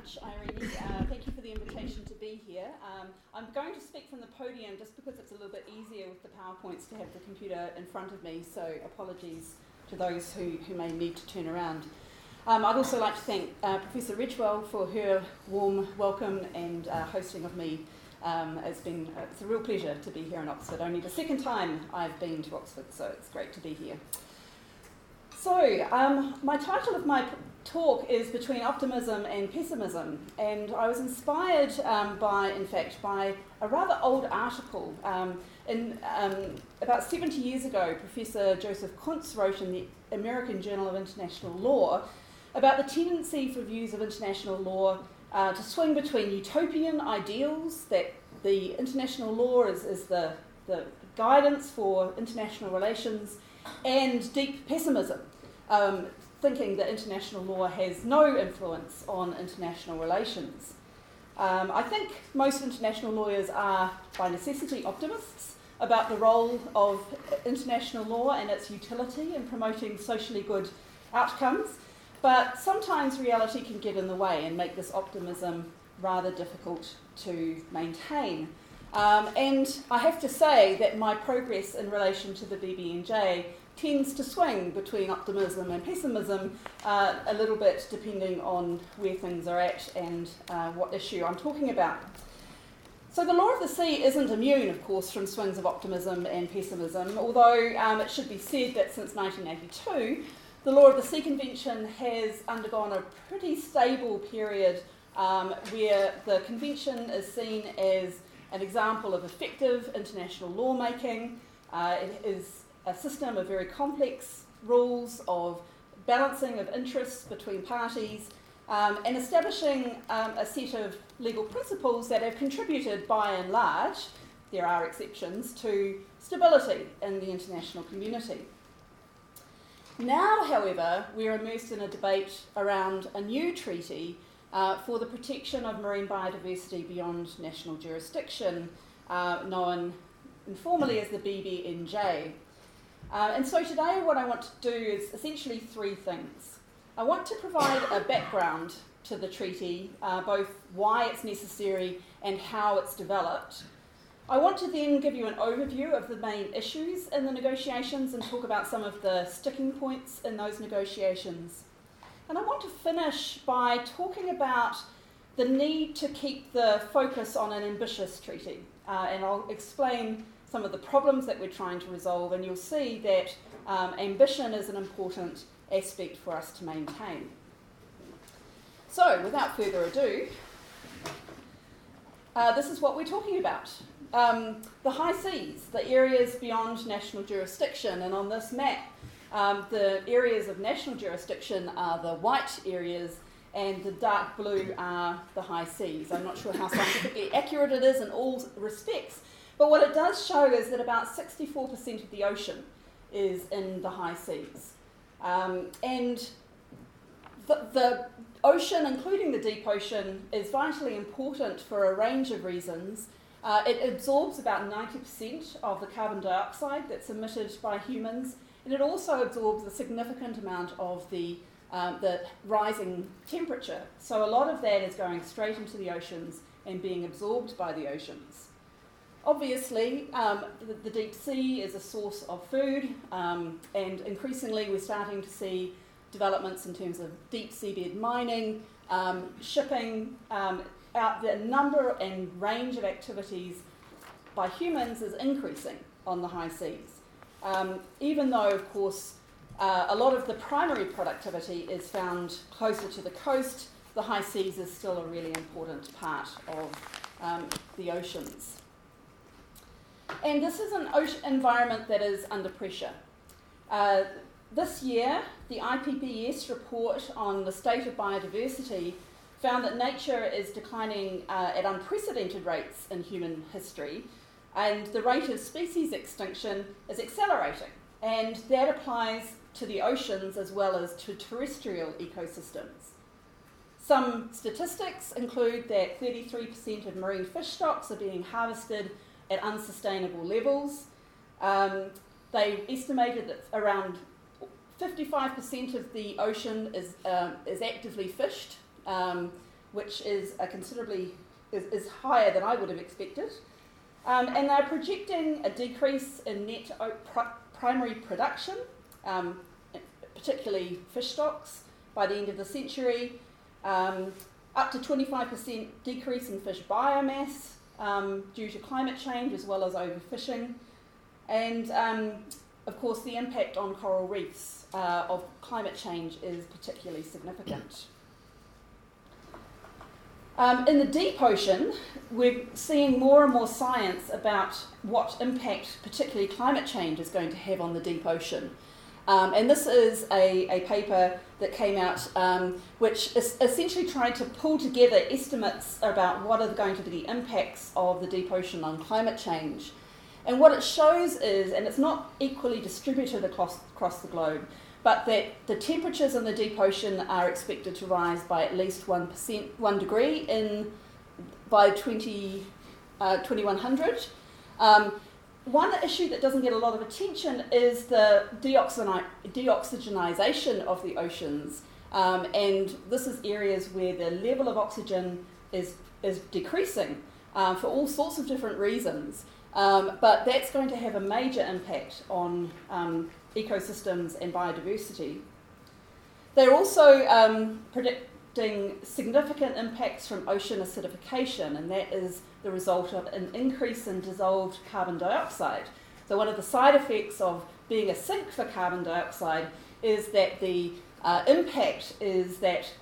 much, Irene. Uh, thank you for the invitation to be here. Um, I'm going to speak from the podium just because it's a little bit easier with the PowerPoints to have the computer in front of me, so apologies to those who, who may need to turn around. Um, I'd also like to thank uh, Professor Ridgewell for her warm welcome and uh, hosting of me. Um, it's been it's a real pleasure to be here in Oxford. Only the second time I've been to Oxford, so it's great to be here. So, um, my title of my talk is between optimism and pessimism, and I was inspired um, by, in fact, by a rather old article. Um, in, um, about 70 years ago, Professor Joseph Kunz wrote in the American Journal of International Law about the tendency for views of international law uh, to swing between utopian ideals that the international law is, is the, the guidance for international relations and deep pessimism. Um, thinking that international law has no influence on international relations. Um, I think most international lawyers are, by necessity, optimists about the role of international law and its utility in promoting socially good outcomes, but sometimes reality can get in the way and make this optimism rather difficult to maintain. Um, and I have to say that my progress in relation to the BBNJ tends to swing between optimism and pessimism uh, a little bit depending on where things are at and uh, what issue I'm talking about. So, the law of the sea isn't immune, of course, from swings of optimism and pessimism, although um, it should be said that since 1982, the Law of the Sea Convention has undergone a pretty stable period um, where the convention is seen as an example of effective international lawmaking. Uh, it is a system of very complex rules of balancing of interests between parties um, and establishing um, a set of legal principles that have contributed by and large, there are exceptions, to stability in the international community. Now, however, we're immersed in a debate around a new treaty uh, for the protection of marine biodiversity beyond national jurisdiction, uh, known informally as the BBNJ. Uh, and so today, what I want to do is essentially three things. I want to provide a background to the treaty, uh, both why it's necessary and how it's developed. I want to then give you an overview of the main issues in the negotiations and talk about some of the sticking points in those negotiations. And I want to finish by talking about the need to keep the focus on an ambitious treaty. Uh, and I'll explain some of the problems that we're trying to resolve, and you'll see that um, ambition is an important aspect for us to maintain. So, without further ado, uh, this is what we're talking about. Um, the high seas, the areas beyond national jurisdiction, and on this map, um, the areas of national jurisdiction are the white areas and the dark blue are the high seas. I'm not sure how scientifically accurate it is in all respects, but what it does show is that about 64% of the ocean is in the high seas. Um, and the, the ocean, including the deep ocean, is vitally important for a range of reasons. Uh, it absorbs about 90% of the carbon dioxide that's emitted by humans, and it also absorbs a significant amount of the, um, the rising temperature. So, a lot of that is going straight into the oceans and being absorbed by the oceans. Obviously, um, the, the, deep sea is a source of food, um, and increasingly we're starting to see developments in terms of deep seabed mining, um, shipping. Um, out the number and range of activities by humans is increasing on the high seas. Um, even though, of course, uh, a lot of the primary productivity is found closer to the coast, the high seas is still a really important part of um, the oceans. And this is an ocean environment that is under pressure. Uh, this year, the IPBES report on the state of biodiversity found that nature is declining uh, at unprecedented rates in human history, and the rate of species extinction is accelerating. And that applies to the oceans as well as to terrestrial ecosystems. Some statistics include that 33% of marine fish stocks are being harvested at unsustainable levels. Um, they estimated that around 55% of the ocean is, um, is actively fished, um, which is a considerably is, is higher than I would have expected. Um, and they're projecting a decrease in net primary production, um, particularly fish stocks, by the end of the century, up to 25% decrease in fish biomass um, due to climate change as well as overfishing, and um, of course the impact on coral reefs uh, of climate change is particularly significant. Um, in the deep ocean, we're seeing more and more science about what impact, particularly climate change, is going to have on the deep ocean. Um, and this is a, a paper that came out um, which is essentially trying to pull together estimates about what are going to be the impacts of the deep ocean on climate change. And what it shows is, and it's not equally distributed across, across the globe, but that the temperatures in the deep ocean are expected to rise by at least 1%, 1 degree in, by 20, uh, 2100. Um, one issue that doesn't get a lot of attention is the deoxygenization of the oceans. Um, and this is areas where the level of oxygen is, is decreasing um, for all sorts of different reasons. Um, but that's going to have a major impact on um, ecosystems and biodiversity. They're also um, predicting significant impacts from ocean acidification, and that is the result of an increase in dissolved carbon dioxide. So, one of the side effects of being a sink for carbon dioxide is that the uh, impact is that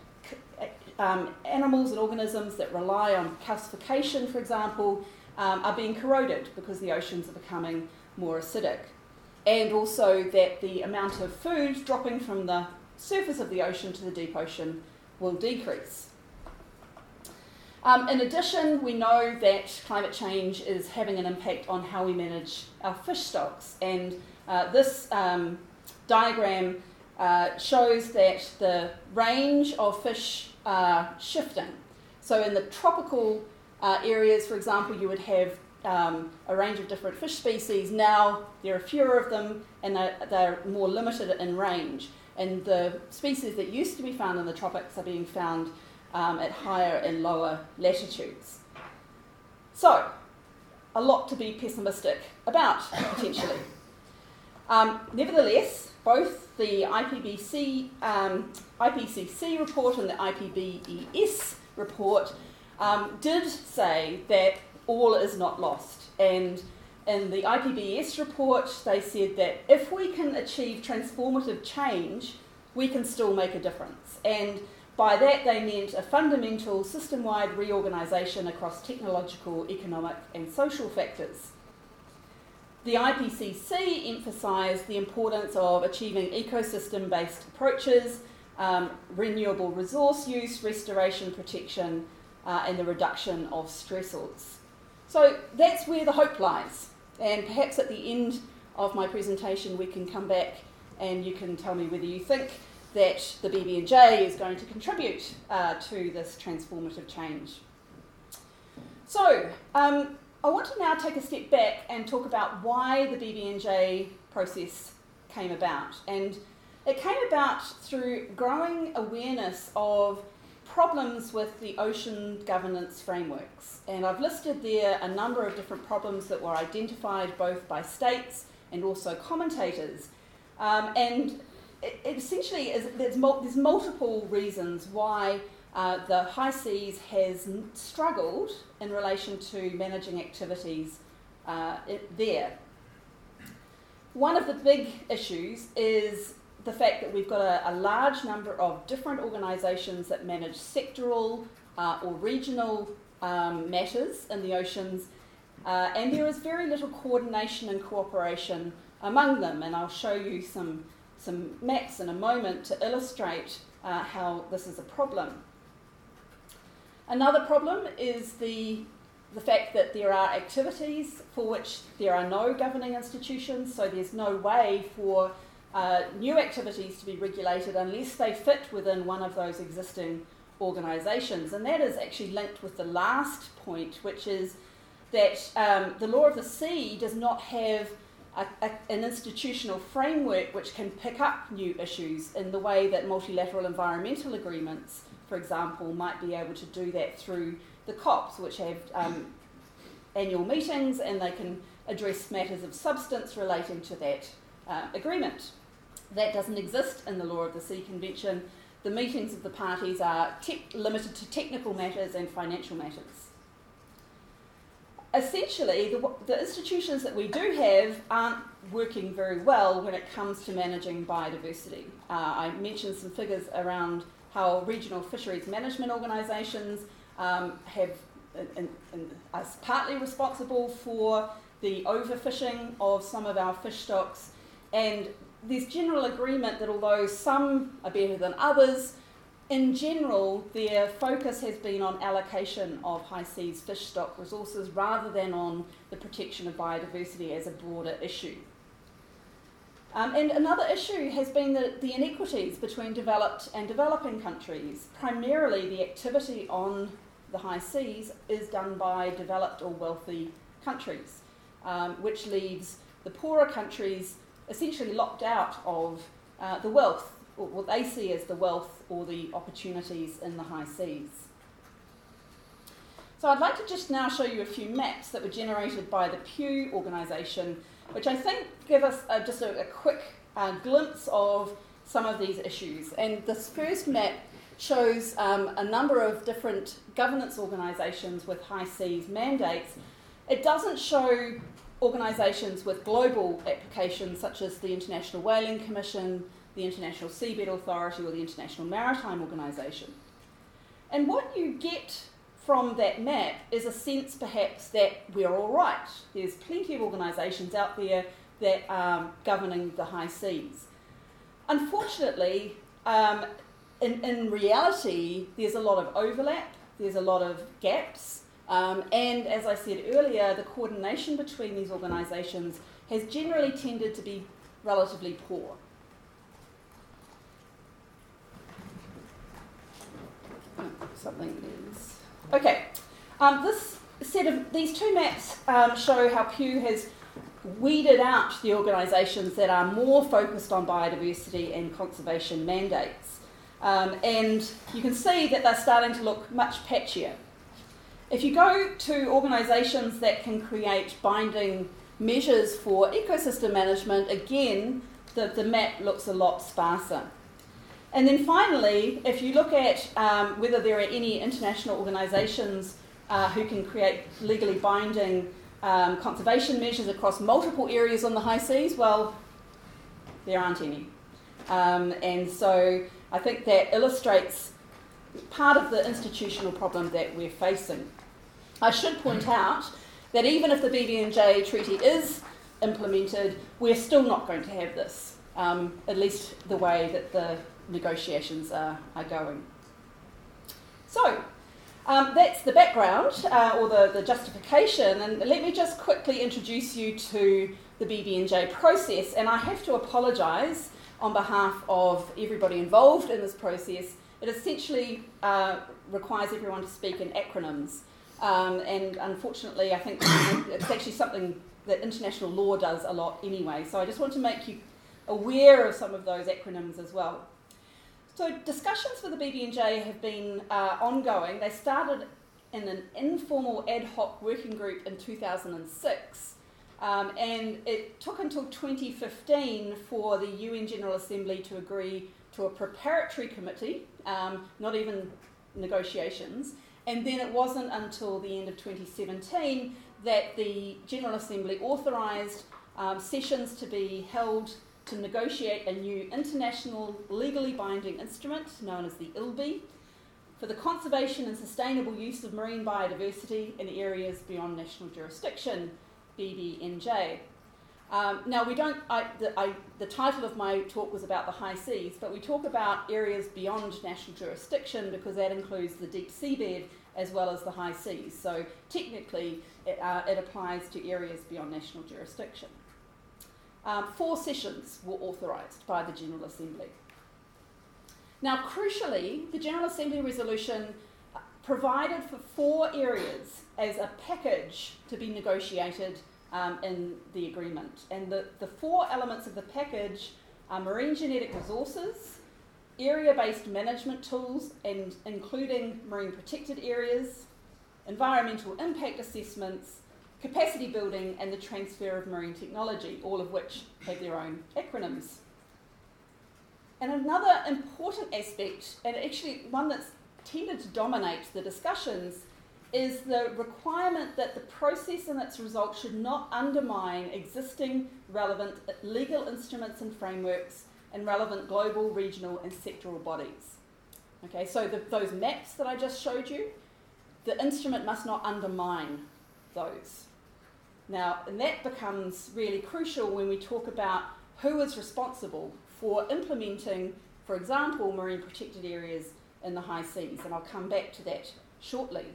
um, animals and organisms that rely on calcification, for example, um, are being corroded because the oceans are becoming more acidic and also that the amount of food dropping from the surface of the ocean to the deep ocean will decrease. Um, in addition, we know that climate change is having an impact on how we manage our fish stocks, and uh, this um, diagram uh, shows that the range of fish are shifting. So, in the tropical uh, areas, for example, you would have um, a range of different fish species. Now there are fewer of them and they're, they're, more limited in range. And the species that used to be found in the tropics are being found um, at higher and lower latitudes. So, a lot to be pessimistic about potentially. Um, nevertheless, both the IPBC, um, IPCC report and the IPBES report um, did say that all is not lost. And in the IPBES report, they said that if we can achieve transformative change, we can still make a difference. And by that, they meant a fundamental system wide reorganisation across technological, economic, and social factors. The IPCC emphasised the importance of achieving ecosystem based approaches, um, renewable resource use, restoration, protection, uh, and the reduction of stressors. So that's where the hope lies. And perhaps at the end of my presentation, we can come back and you can tell me whether you think that the BBNJ is going to contribute uh, to this transformative change. So, um, I want to now take a step back and talk about why the BBNJ process came about. And it came about through growing awareness of problems with the ocean governance frameworks. And I've listed there a number of different problems that were identified both by states and also commentators. Um, and it, it essentially is, there's, mul- there's multiple reasons why uh, the high seas has struggled in relation to managing activities uh, it, there. One of the big issues is the fact that we've got a, a large number of different organisations that manage sectoral uh, or regional um, matters in the oceans, uh, and there is very little coordination and cooperation among them. And I'll show you some, some maps in a moment to illustrate uh, how this is a problem. Another problem is the, the fact that there are activities for which there are no governing institutions, so there's no way for uh, new activities to be regulated unless they fit within one of those existing organisations. And that is actually linked with the last point, which is that um, the law of the sea does not have a, a, an institutional framework which can pick up new issues in the way that multilateral environmental agreements, for example, might be able to do that through the COPs, which have um, annual meetings and they can address matters of substance relating to that uh, agreement. That doesn't exist in the Law of the Sea Convention. The meetings of the parties are te- limited to technical matters and financial matters essentially, the, the institutions that we do have aren't working very well when it comes to managing biodiversity. Uh, I mentioned some figures around how regional fisheries management organisations um, have and, are partly responsible for the overfishing of some of our fish stocks. And there's general agreement that although some are better than others, in general, their focus has been on allocation of high seas fish stock resources rather than on the protection of biodiversity as a broader issue. Um, and another issue has been the, the inequities between developed and developing countries. Primarily, the activity on the high seas is done by developed or wealthy countries, um, which leaves the poorer countries essentially locked out of uh, the wealth what they see as the wealth or the opportunities in the high seas. So I'd like to just now show you a few maps that were generated by the Pew organisation, which I think give us a, just a, a quick uh, glimpse of some of these issues. And this first map shows um, a number of different governance organisations with high seas mandates. It doesn't show organisations with global applications such as the International Whaling Commission, the International Seabed Authority or the International Maritime Organization. And what you get from that map is a sense perhaps that we're all right. There's plenty of organisations out there that are governing the high seas. Unfortunately, um, in, in reality, there's a lot of overlap, there's a lot of gaps, um, and as I said earlier, the coordination between these organisations has generally tended to be relatively poor. something is. Okay, um, this set of these two maps um, show how Pew has weeded out the organisations that are more focused on biodiversity and conservation mandates. Um, and you can see that they're starting to look much patchier. If you go to organisations that can create binding measures for ecosystem management, again, the, the map looks a lot sparser. And then finally, if you look at um, whether there are any international organisations uh, who can create legally binding um, conservation measures across multiple areas on the high seas, well, there aren't any. Um, and so I think that illustrates part of the institutional problem that we're facing. I should point out that even if the BBNJ treaty is implemented, we're still not going to have this, um, at least the way that the negotiations are, are going. So, um, that's the background uh, or the, the justification, and let me just quickly introduce you to the BBNJ process. And I have to apologise on behalf of everybody involved in this process. It essentially uh, requires everyone to speak in acronyms. Um, and unfortunately, I think it's actually something that international law does a lot anyway. So I just want to make you aware of some of those acronyms as well. So discussions for the BBNJ have been uh, ongoing. They started in an informal ad hoc working group in 2006. Um, and it took until 2015 for the UN General Assembly to agree to a preparatory committee, um, not even negotiations. And then it wasn't until the end of 2017 that the General Assembly authorised um, sessions to be held to negotiate a new international legally binding instrument known as the ILBI for the conservation and sustainable use of marine biodiversity in areas beyond national jurisdiction, BBNJ. Um, now, we don't, I, the, I, the title of my talk was about the high seas, but we talk about areas beyond national jurisdiction because that includes the deep seabed as well as the high seas. So, technically, it, uh, it applies to areas beyond national jurisdiction. Um, four sessions were authorised by the General Assembly. Now, crucially, the General Assembly resolution provided for four areas as a package to be negotiated um, in the agreement. And the, the four elements of the package are marine genetic resources, area based management tools, and including marine protected areas, environmental impact assessments, capacity building, and the transfer of marine technology, all of which have their own acronyms. And another important aspect, and actually one that's tended to dominate the discussions, is the requirement that the process and its results should not undermine existing relevant legal instruments and frameworks and relevant global, regional, and sectoral bodies. Okay, so the, those maps that I just showed you, the instrument must not undermine those. Now, and that becomes really crucial when we talk about who is responsible for implementing, for example, marine protected areas in the high seas, and I'll come back to that shortly.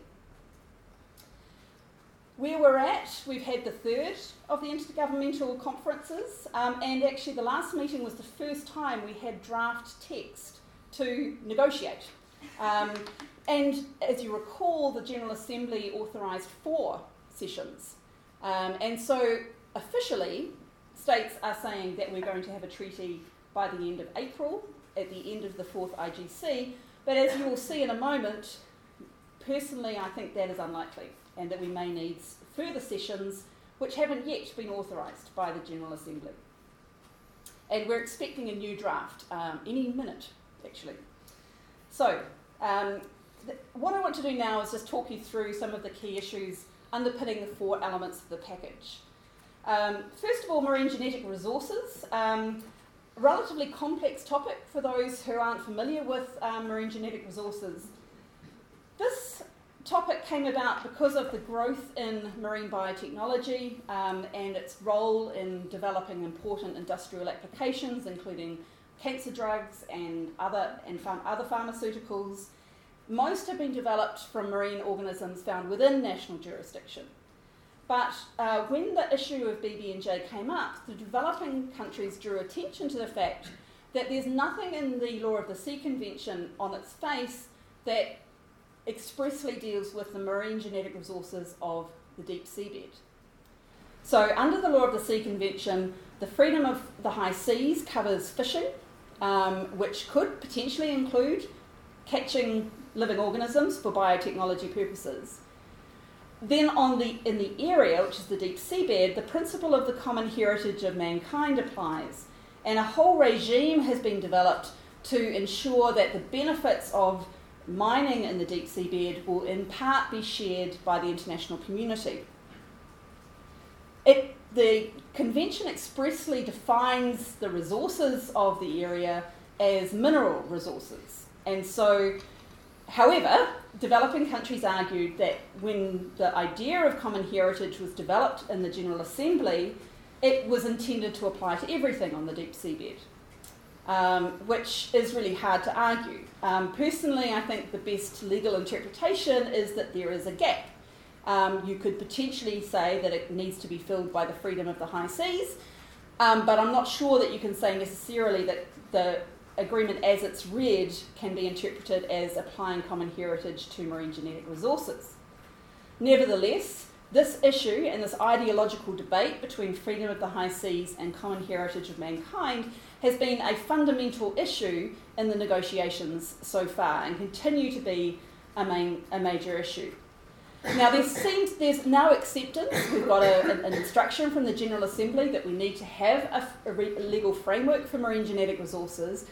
Where we're at, we've had the third of the intergovernmental conferences, um, and actually the last meeting was the first time we had draft text to negotiate. Um, and as you recall, the General Assembly authorised four sessions. Um, and so officially, states are saying that we're going to have a treaty by the end of April, at the end of the fourth IGC. But as you will see in a moment, personally, I think that is unlikely and that we may need further sessions which haven't yet been authorised by the General Assembly. And we're expecting a new draft um, any minute, actually. So, um, th- what I want to do now is just talk you through some of the key issues underpinning the four elements of the package. Um, first of all, marine genetic resources. Um, relatively complex topic for those who aren't familiar with um, marine genetic resources. This topic came about because of the growth in marine biotechnology um, and its role in developing important industrial applications, including cancer drugs and other and other pharmaceuticals. Most have been developed from marine organisms found within national jurisdiction. But uh, when the issue of BBNJ came up, the developing countries drew attention to the fact that there's nothing in the Law of the Sea Convention on its face that expressly deals with the marine genetic resources of the deep seabed. So, under the Law of the Sea Convention, the freedom of the high seas covers fishing, um, which could potentially include catching living organisms for biotechnology purposes. Then, on the, in the area, which is the deep seabed, the principle of the common heritage of mankind applies, and a whole regime has been developed to ensure that the benefits of mining in the deep seabed will in part be shared by the international community. It, the convention expressly defines the resources of the area as mineral resources. And so, however, developing countries argued that when the idea of common heritage was developed in the General Assembly, it was intended to apply to everything on the deep seabed um, which is really hard to argue. Um, personally, I think the best legal interpretation is that there is a gap. Um, you could potentially say that it needs to be filled by the freedom of the high seas, um, but I'm not sure that you can say necessarily that the agreement as it's read can be interpreted as applying common heritage to marine genetic resources. Nevertheless, this issue and this ideological debate between freedom of the high seas and common heritage of mankind has been a fundamental issue in the negotiations so far and continue to be a, main, a major issue. Now, there seems, there's now acceptance. We've got a, an instruction from the General Assembly that we need to have a, a, re, a, legal framework for marine genetic resources.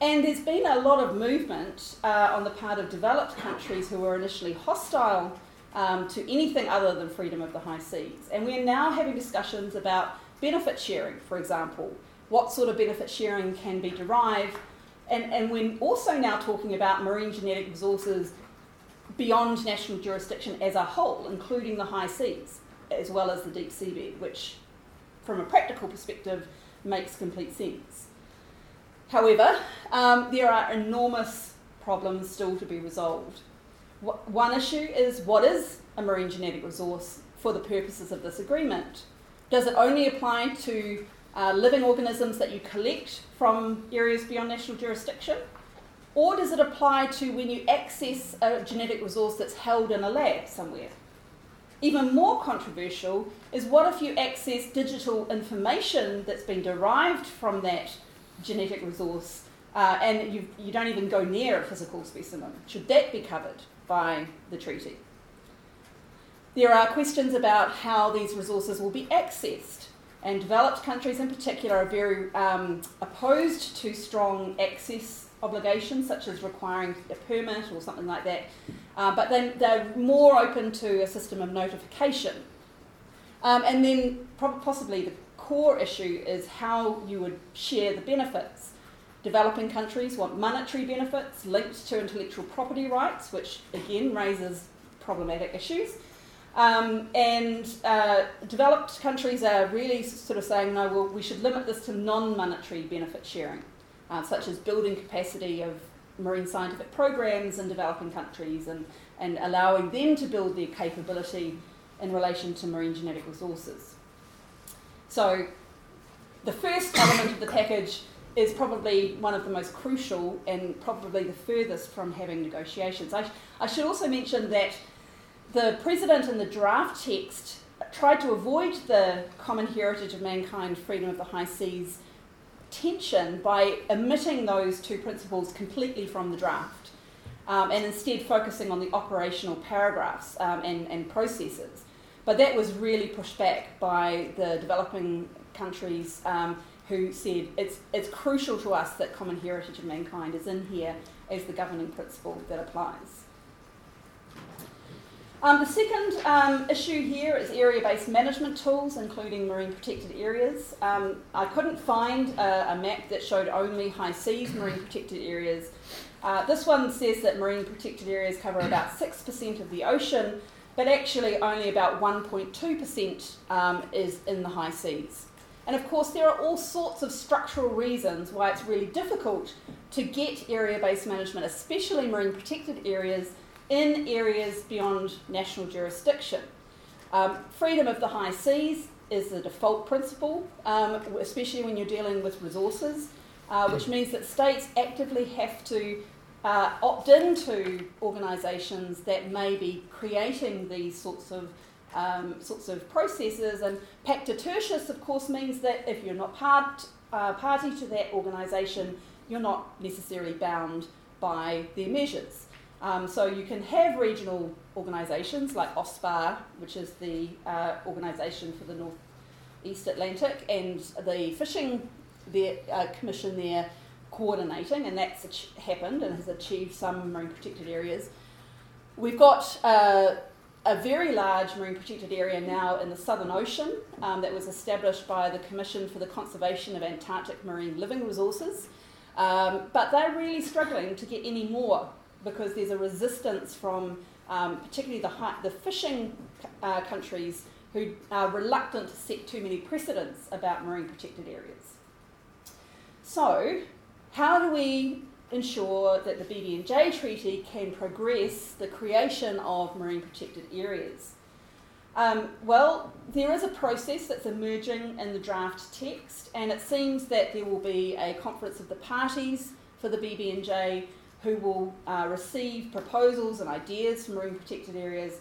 And there's been a lot of movement uh, on the part of developed countries who were initially hostile um, to anything other than freedom of the high seas. And we're now having discussions about benefit sharing, for example, what sort of benefit sharing can be derived. And, and we're also now talking about marine genetic resources beyond national jurisdiction as a whole, including the high seas, as well as the deep seabed, which, from a practical perspective, makes complete sense. However, um, there are enormous problems still to be resolved. One issue is what is a marine genetic resource for the purposes of this agreement? Does it only apply to uh, living organisms that you collect from areas beyond national jurisdiction? Or does it apply to when you access a genetic resource that's held in a lab somewhere? even more controversial is what if you access digital information that's been derived from that genetic resource uh, and you, you don't even go near a physical specimen? Should that be covered by the treaty? There are questions about how these resources will be accessed, and developed countries in particular are very um, opposed to strong access obligations, such as requiring a permit or something like that. Uh, but then they're more open to a system of notification. Um, and then possibly the core issue is how you would share the benefits. Developing countries want monetary benefits linked to intellectual property rights, which again raises problematic issues. Um, and uh, developed countries are really sort of saying, no, well, we should limit this to non monetary benefit sharing, uh, such as building capacity of marine scientific programs in developing countries and, and allowing them to build their capability in relation to marine genetic resources. So, the first element of the package is probably one of the most crucial and probably the furthest from having negotiations. I, I should also mention that the president in the draft text tried to avoid the common heritage of mankind, freedom of the high seas tension by omitting those two principles completely from the draft um, and instead focusing on the operational paragraphs um, and, and processes. But that was really pushed back by the developing countries um, who said it's, it's crucial to us that common heritage of mankind is in here as the governing principle that applies. Um, the second um, issue here is area based management tools, including marine protected areas. Um, I couldn't find a, a, map that showed only high seas marine protected areas. Uh, this one says that marine protected areas cover about 6% of the ocean, but actually only about 1.2% um, is in the high seas. And of course, there are all sorts of structural reasons why it's really difficult to get area based management, especially marine protected areas in areas beyond national jurisdiction. Um, freedom of the high seas is the default principle, um, especially when you're dealing with resources, uh, which means that states actively have to uh, opt into organisations that may be creating these sorts of um, sorts of processes. And pacta tertiis, of course, means that if you're not part, uh, party to that organisation, you're not necessarily bound by their measures. Um, so you can have regional organisations like OSPAR, which is the uh, organisation for the North East Atlantic, and the fishing uh, commission there coordinating, and that's ach- happened and has achieved some marine protected areas. We've got uh, a very large marine protected area now in the Southern Ocean um, that was established by the Commission for the Conservation of Antarctic Marine Living Resources, um, but they're really struggling to get any more because there's a resistance from um, particularly the, the fishing uh, countries who are reluctant to set too many precedents about marine protected areas. So, how do we ensure that the BBNJ Treaty can progress the creation of marine protected areas? Um, well, there is a process that's emerging in the draft text, and it seems that there will be a conference of the parties for the BBNJ who will uh, receive proposals and ideas from marine protected areas.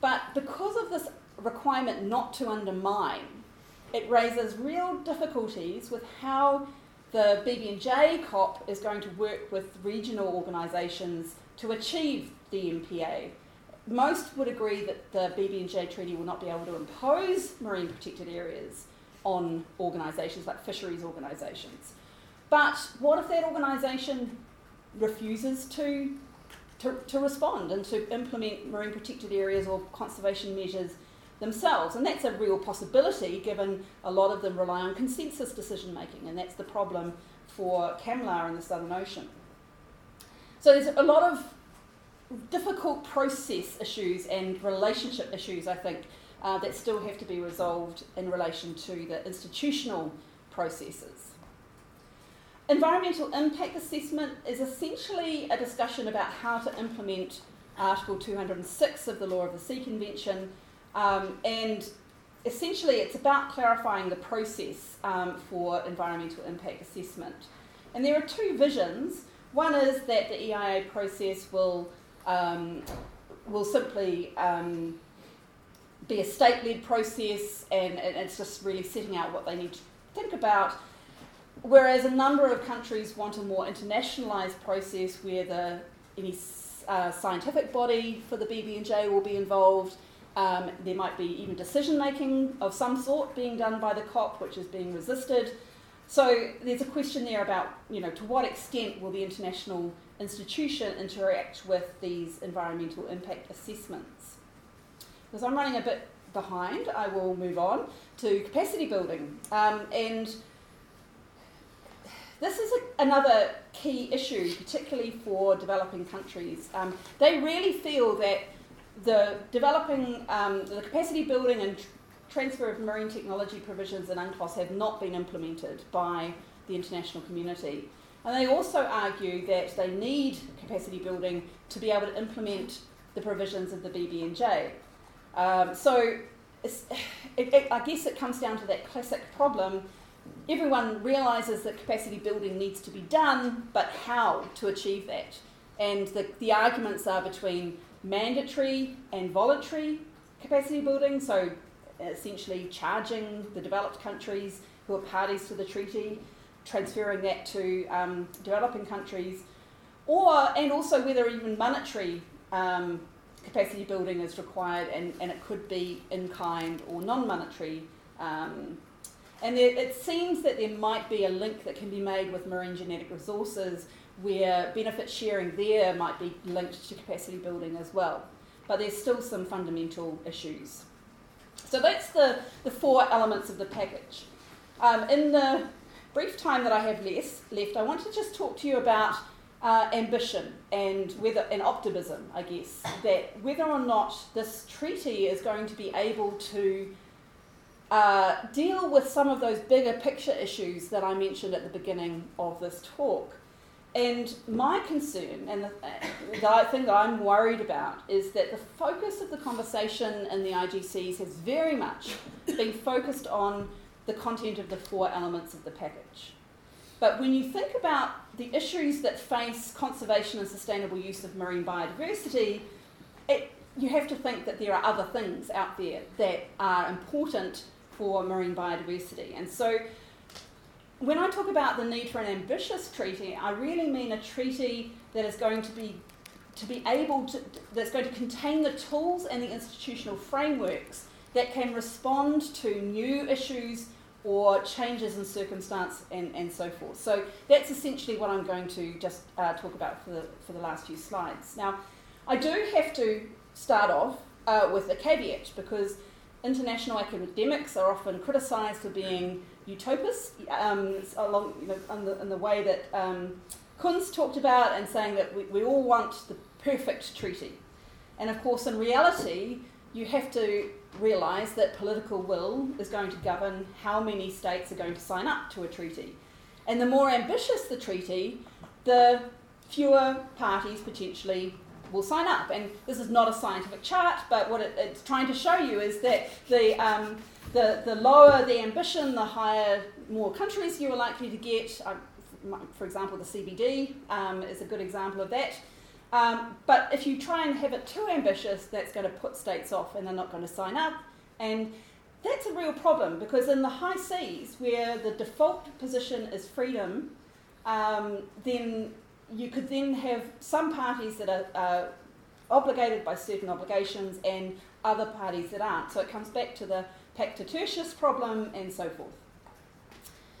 But because of this requirement not to undermine, it raises real difficulties with how the BBNJ COP is going to work with regional organisations to achieve the MPA. Most would agree that the BBNJ treaty will not be able to impose marine protected areas on organisations like fisheries organisations. But what if that organisation refuses to, to, to respond and to implement marine protected areas or conservation measures themselves. And that's a real possibility given a lot of them rely on consensus decision making, and that's the problem for CCAMLR in the Southern Ocean. So there's a lot of difficult process issues and relationship issues, I think, uh, that still have to be resolved in relation to the institutional processes. Environmental impact assessment is essentially a discussion about how to implement Article 206 of the Law of the Sea Convention, um, and essentially it's about clarifying the process um, for environmental impact assessment. And there are two visions. One is that the EIA process will um, will simply um, be a state led process, and, and it's just really setting out what they need to think about. Whereas a number of countries want a more internationalised process where the any uh, scientific body for the BBNJ will be involved. Um, there might be even decision making of some sort being done by the COP, which is being resisted. So there's a question there about, you know, to what extent will the international institution interact with these environmental impact assessments? Because I'm running a bit behind, I will move on to capacity building. Um, and this is a, another key issue, particularly for developing countries. Um, they really feel that the developing, um, the capacity building and tr- transfer of marine technology provisions in UNCLOS have not been implemented by the international community. And they also argue that they need capacity building to be able to implement the provisions of the BBNJ. Um, so it, it, I guess it comes down to that classic problem everyone realises that capacity building needs to be done, but how to achieve that? And the, the arguments are between mandatory and voluntary capacity building, so essentially charging the developed countries who are parties to the treaty, transferring that to um, developing countries, or and also whether even monetary um, capacity building is required, and, and it could be in kind or non monetary um, and there, it seems that there might be a link that can be made with marine genetic resources where benefit sharing there might be linked to capacity building as well. But there's still some fundamental issues. So that's the, the four elements of the package. Um, in the brief time that I have less, left, I want to just talk to you about uh, ambition and whether and optimism, I guess, that whether or not this treaty is going to be able to uh, deal with some of those bigger picture issues that I mentioned at the beginning of this talk. And my concern, and the, the thing that I'm worried about, is that the focus of the conversation in the IGCs has very much been focused on the content of the four elements of the package. But when you think about the issues that face conservation and sustainable use of marine biodiversity, it, you have to think that there are other things out there that are important for marine biodiversity. And so when I talk about the need for an ambitious treaty, I really mean a treaty that is going to be to be able to that's going to contain the tools and the institutional frameworks that can respond to new issues or changes in circumstance and, and so forth. So that's essentially what I'm going to just uh, talk about for the, for the last few slides. Now, I do have to start off uh, with a caveat because international academics are often criticised for being utopists, um, along you know, in the, in the way that um, Kunz talked about, and saying that we, we all want the perfect treaty. And of course, in reality, you have to realise that political will is going to govern how many states are going to sign up to a treaty. And the more ambitious the treaty, the fewer parties potentially will sign up. And this is not a scientific chart, but what it, it's trying to show you is that the, um, the, the lower the ambition, the higher, more countries you are likely to get. Um, for example, the CBD um, is a good example of that. Um, but if you try and have it too ambitious, that's going to put states off and they're not going to sign up. And that's a real problem because in the high seas, where the default position is freedom, um, then you could then have some parties that are uh, obligated by certain obligations and other parties that aren't. So it comes back to the pacta tertiis problem and so forth.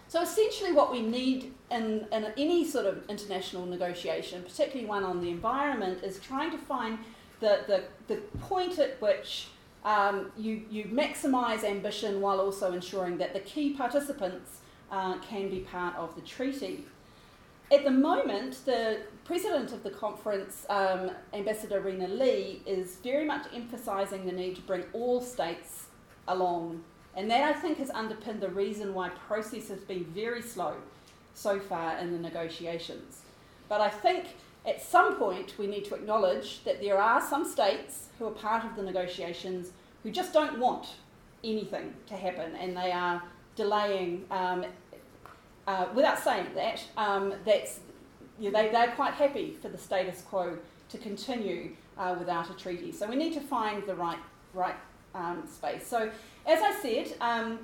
So essentially, what we need in, in any sort of international negotiation, particularly one on the environment, is trying to find the, the, the point at which um, you, you maximise ambition while also ensuring that the key participants uh, can be part of the treaty. At the moment, the president of the conference, um, Ambassador Rena Lee, is very much emphasising the need to bring all states along. And that, I think, has underpinned the reason why process has been very slow so far in the negotiations. But I think at some point we need to acknowledge that there are some states who are part of the negotiations who just don't want anything to happen and they are delaying um, uh, without saying that, um, that's, you know, they, they're quite happy for the status quo to continue uh, without a treaty. So we need to find the right, right um, space. So, as I said, um,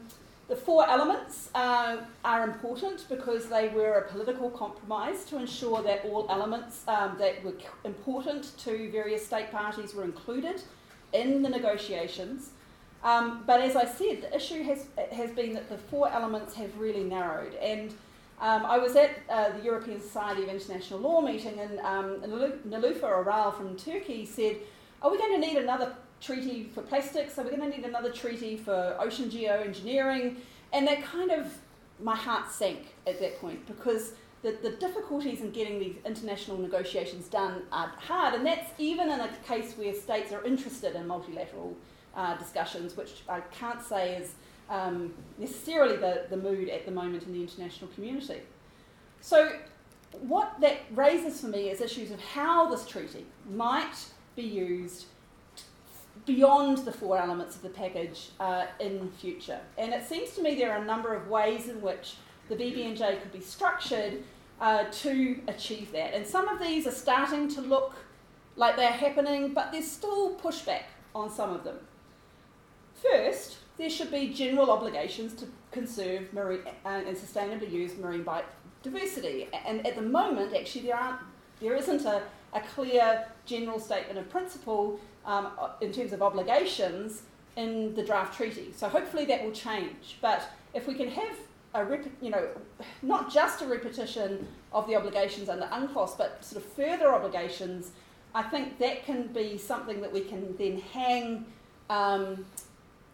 the four elements uh, are important because they were a political compromise to ensure that all elements um, that were important to various state parties were included in the negotiations. Um, but as I said, the issue has, has been that the four elements have really narrowed. And um, I was at uh, the European Society of International Law meeting, and um, Nilüfer Oral from Turkey said, Are we going to need another treaty for plastics? Are we going to need another treaty for ocean geoengineering? And that kind of, my heart sank at that point because the, the difficulties in getting these international negotiations done are hard, and that's even in a case where states are interested in multilateral uh, discussions, which I can't say is um, necessarily the, the mood at the moment in the international community. So, what that raises for me is issues of how this treaty might be used beyond the four elements of the package uh, in future. And it seems to me there are a number of ways in which the BBNJ could be structured uh, to achieve that. And some of these are starting to look like they're happening, but there's still pushback on some of them. First, there should be general obligations to conserve marine, uh, and sustainably use marine biodiversity. And at the moment, actually, there aren't, there isn't a, a clear general statement of principle um, in terms of obligations in the draft treaty. So hopefully that will change. But if we can have a rep- you know, not just a repetition of the obligations under UNCLOS, but sort of further obligations, I think that can be something that we can then hang um,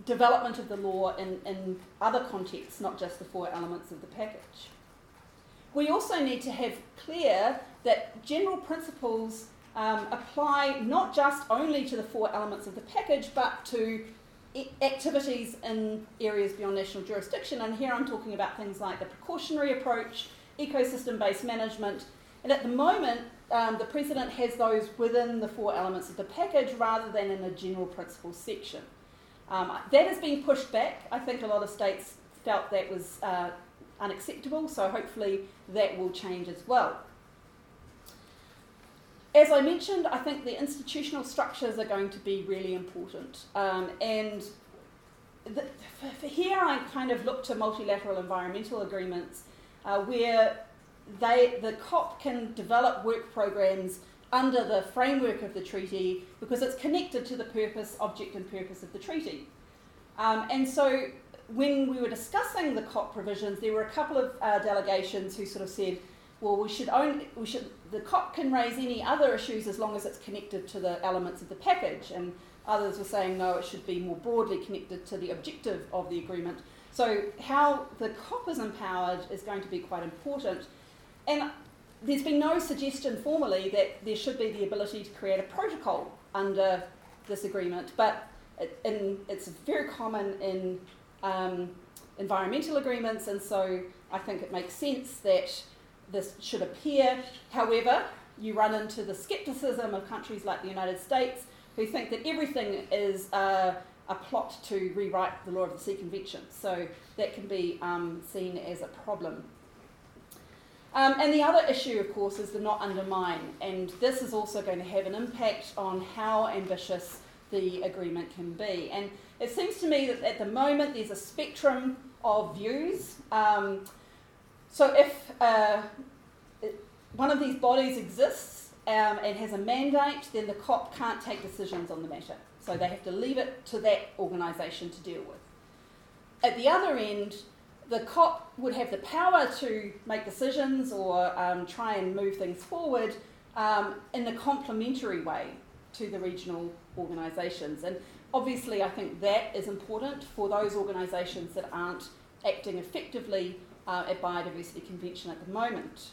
development of the law in, in other contexts, not just the four elements of the package. We also need to have clear that general principles um, apply not just only to the four elements of the package, but to activities in areas beyond national jurisdiction. And here I'm talking about things like the precautionary approach, ecosystem based management. And at the moment, um, the President has those within the four elements of the package rather than in a general principles section. Um, that has been pushed back. I think a lot of states felt that was uh, unacceptable, so hopefully that will change as well. As I mentioned, I think the institutional structures are going to be really important. Um, and the, here, I kind of look to multilateral environmental agreements uh, where they, the COP can develop work programs under the framework of the treaty because it's connected to the purpose, object, and purpose of the treaty. Um, and so when we were discussing the COP provisions, there were a couple of uh, delegations who sort of said, well, we should only, we should, the COP can raise any other issues as long as it's connected to the elements of the package. And others were saying, no, it should be more broadly connected to the objective of the agreement. So, how the COP is empowered is going to be quite important. And there's been no suggestion formally that there should be the ability to create a protocol under this agreement, but it, in, it's very common in um, environmental agreements, and so I think it makes sense that this should appear. However, you run into the skepticism of countries like the United States who think that everything is uh, a plot to rewrite the law of the sea convention. So that can be um, seen as a problem. Um, and the other issue, of course, is the not undermine. And this is also going to have an impact on how ambitious the agreement can be. And it seems to me that at the moment there's a spectrum of views. Um, so if uh, one of these bodies exists um, and has a mandate, then the COP can't take decisions on the matter. So they have to leave it to that organisation to deal with. At the other end, the COP would have the power to make decisions or um, try and move things forward um, in a complementary way to the regional organisations. And obviously, I think that is important for those organisations that aren't acting effectively uh, at Biodiversity Convention at the moment.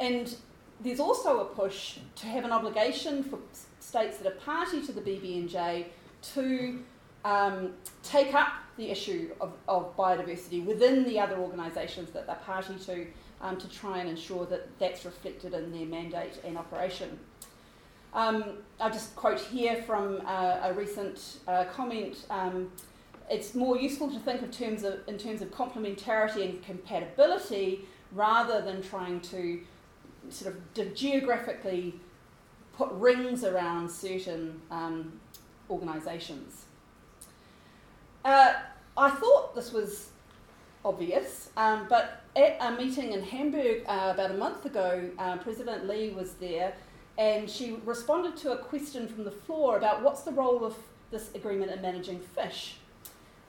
And there's also a push to have an obligation for states that are party to the BBNJ to um, take up the issue of, of, biodiversity within the other organisations that they're party to um, to try and ensure that that's reflected in their mandate and operation. Um, I'll just quote here from uh, a recent uh, comment. It's more useful to think of terms of, in terms of complementarity and compatibility rather than trying to sort of geographically put rings around certain um, organisations. Uh, I thought this was obvious, um, but at a meeting in Hamburg uh, about a month ago, uh, President Lee was there and she responded to a question from the floor about what's the role of this agreement in managing fish.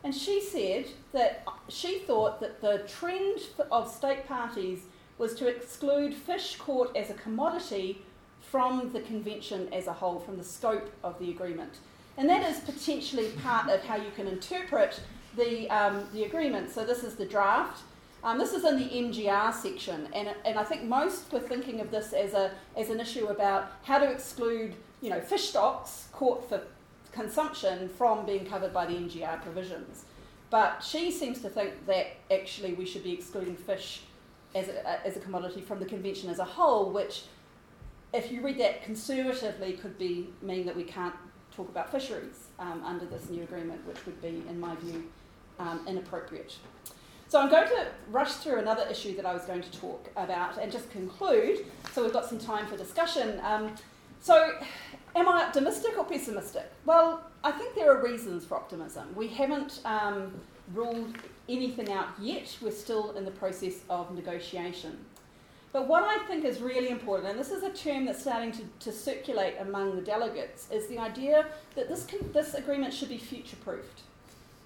And she said that she thought that the trend of state parties was to exclude fish caught as a commodity from the convention as a whole, from the scope of the agreement. And that is potentially part of how you can interpret the, um, the agreement. So this is the draft. Um, this is in the MGR section, and, and I think most were thinking of this as, a, as an issue about how to exclude you know, fish stocks caught for consumption from being covered by the MGR provisions. But she seems to think that actually we should be excluding fish as a, as a commodity from the convention as a whole, which, if you read that conservatively, could be mean that we can't talk about fisheries um, under this new agreement, which would be, in my view, um, inappropriate. So I'm going to rush through another issue that I was going to talk about and just conclude, so we've got some time for discussion. Um, so, am I optimistic or pessimistic? Well, I think there are reasons for optimism. We haven't um, ruled anything out yet, we're still in the process of negotiation. But what I think is really important, and this is a term that's starting to, to circulate among the delegates, is the idea that this, can, this agreement should be future proofed.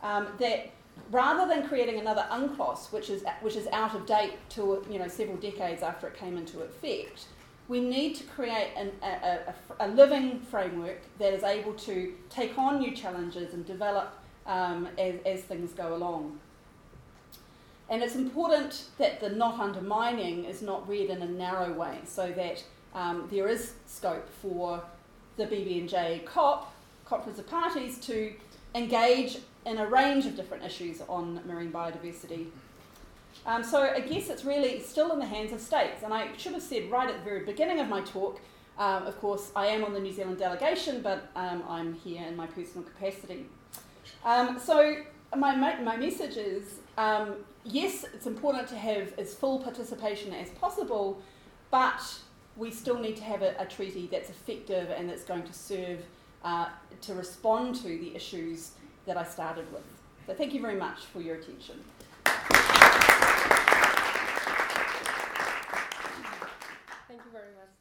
Um, that rather than creating another UNCLOS, which is, which is out of date to you know, several decades after it came into effect, we need to create an, a, a, a, living framework that is able to take on new challenges and develop um, as, as things go along. And it's important that the not undermining is not read in a narrow way, so that um, there is scope for the BBNJ COP, Conference of Parties, to engage in a range of different issues on marine biodiversity. Um, so I guess it's really still in the hands of states. And I should have said right at the very beginning of my talk, um, of course, I am on the New Zealand delegation, but um, I'm here in my personal capacity. Um, so my, my message is um, yes, it's important to have as full participation as possible, but we still need to have a, a treaty that's effective and that's going to serve uh, to respond to the issues that I started with. So thank you very much for your attention. Thank you very much,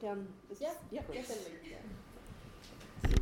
Joanna. Can I, can I? Yeah, yeah, definitely. Yeah.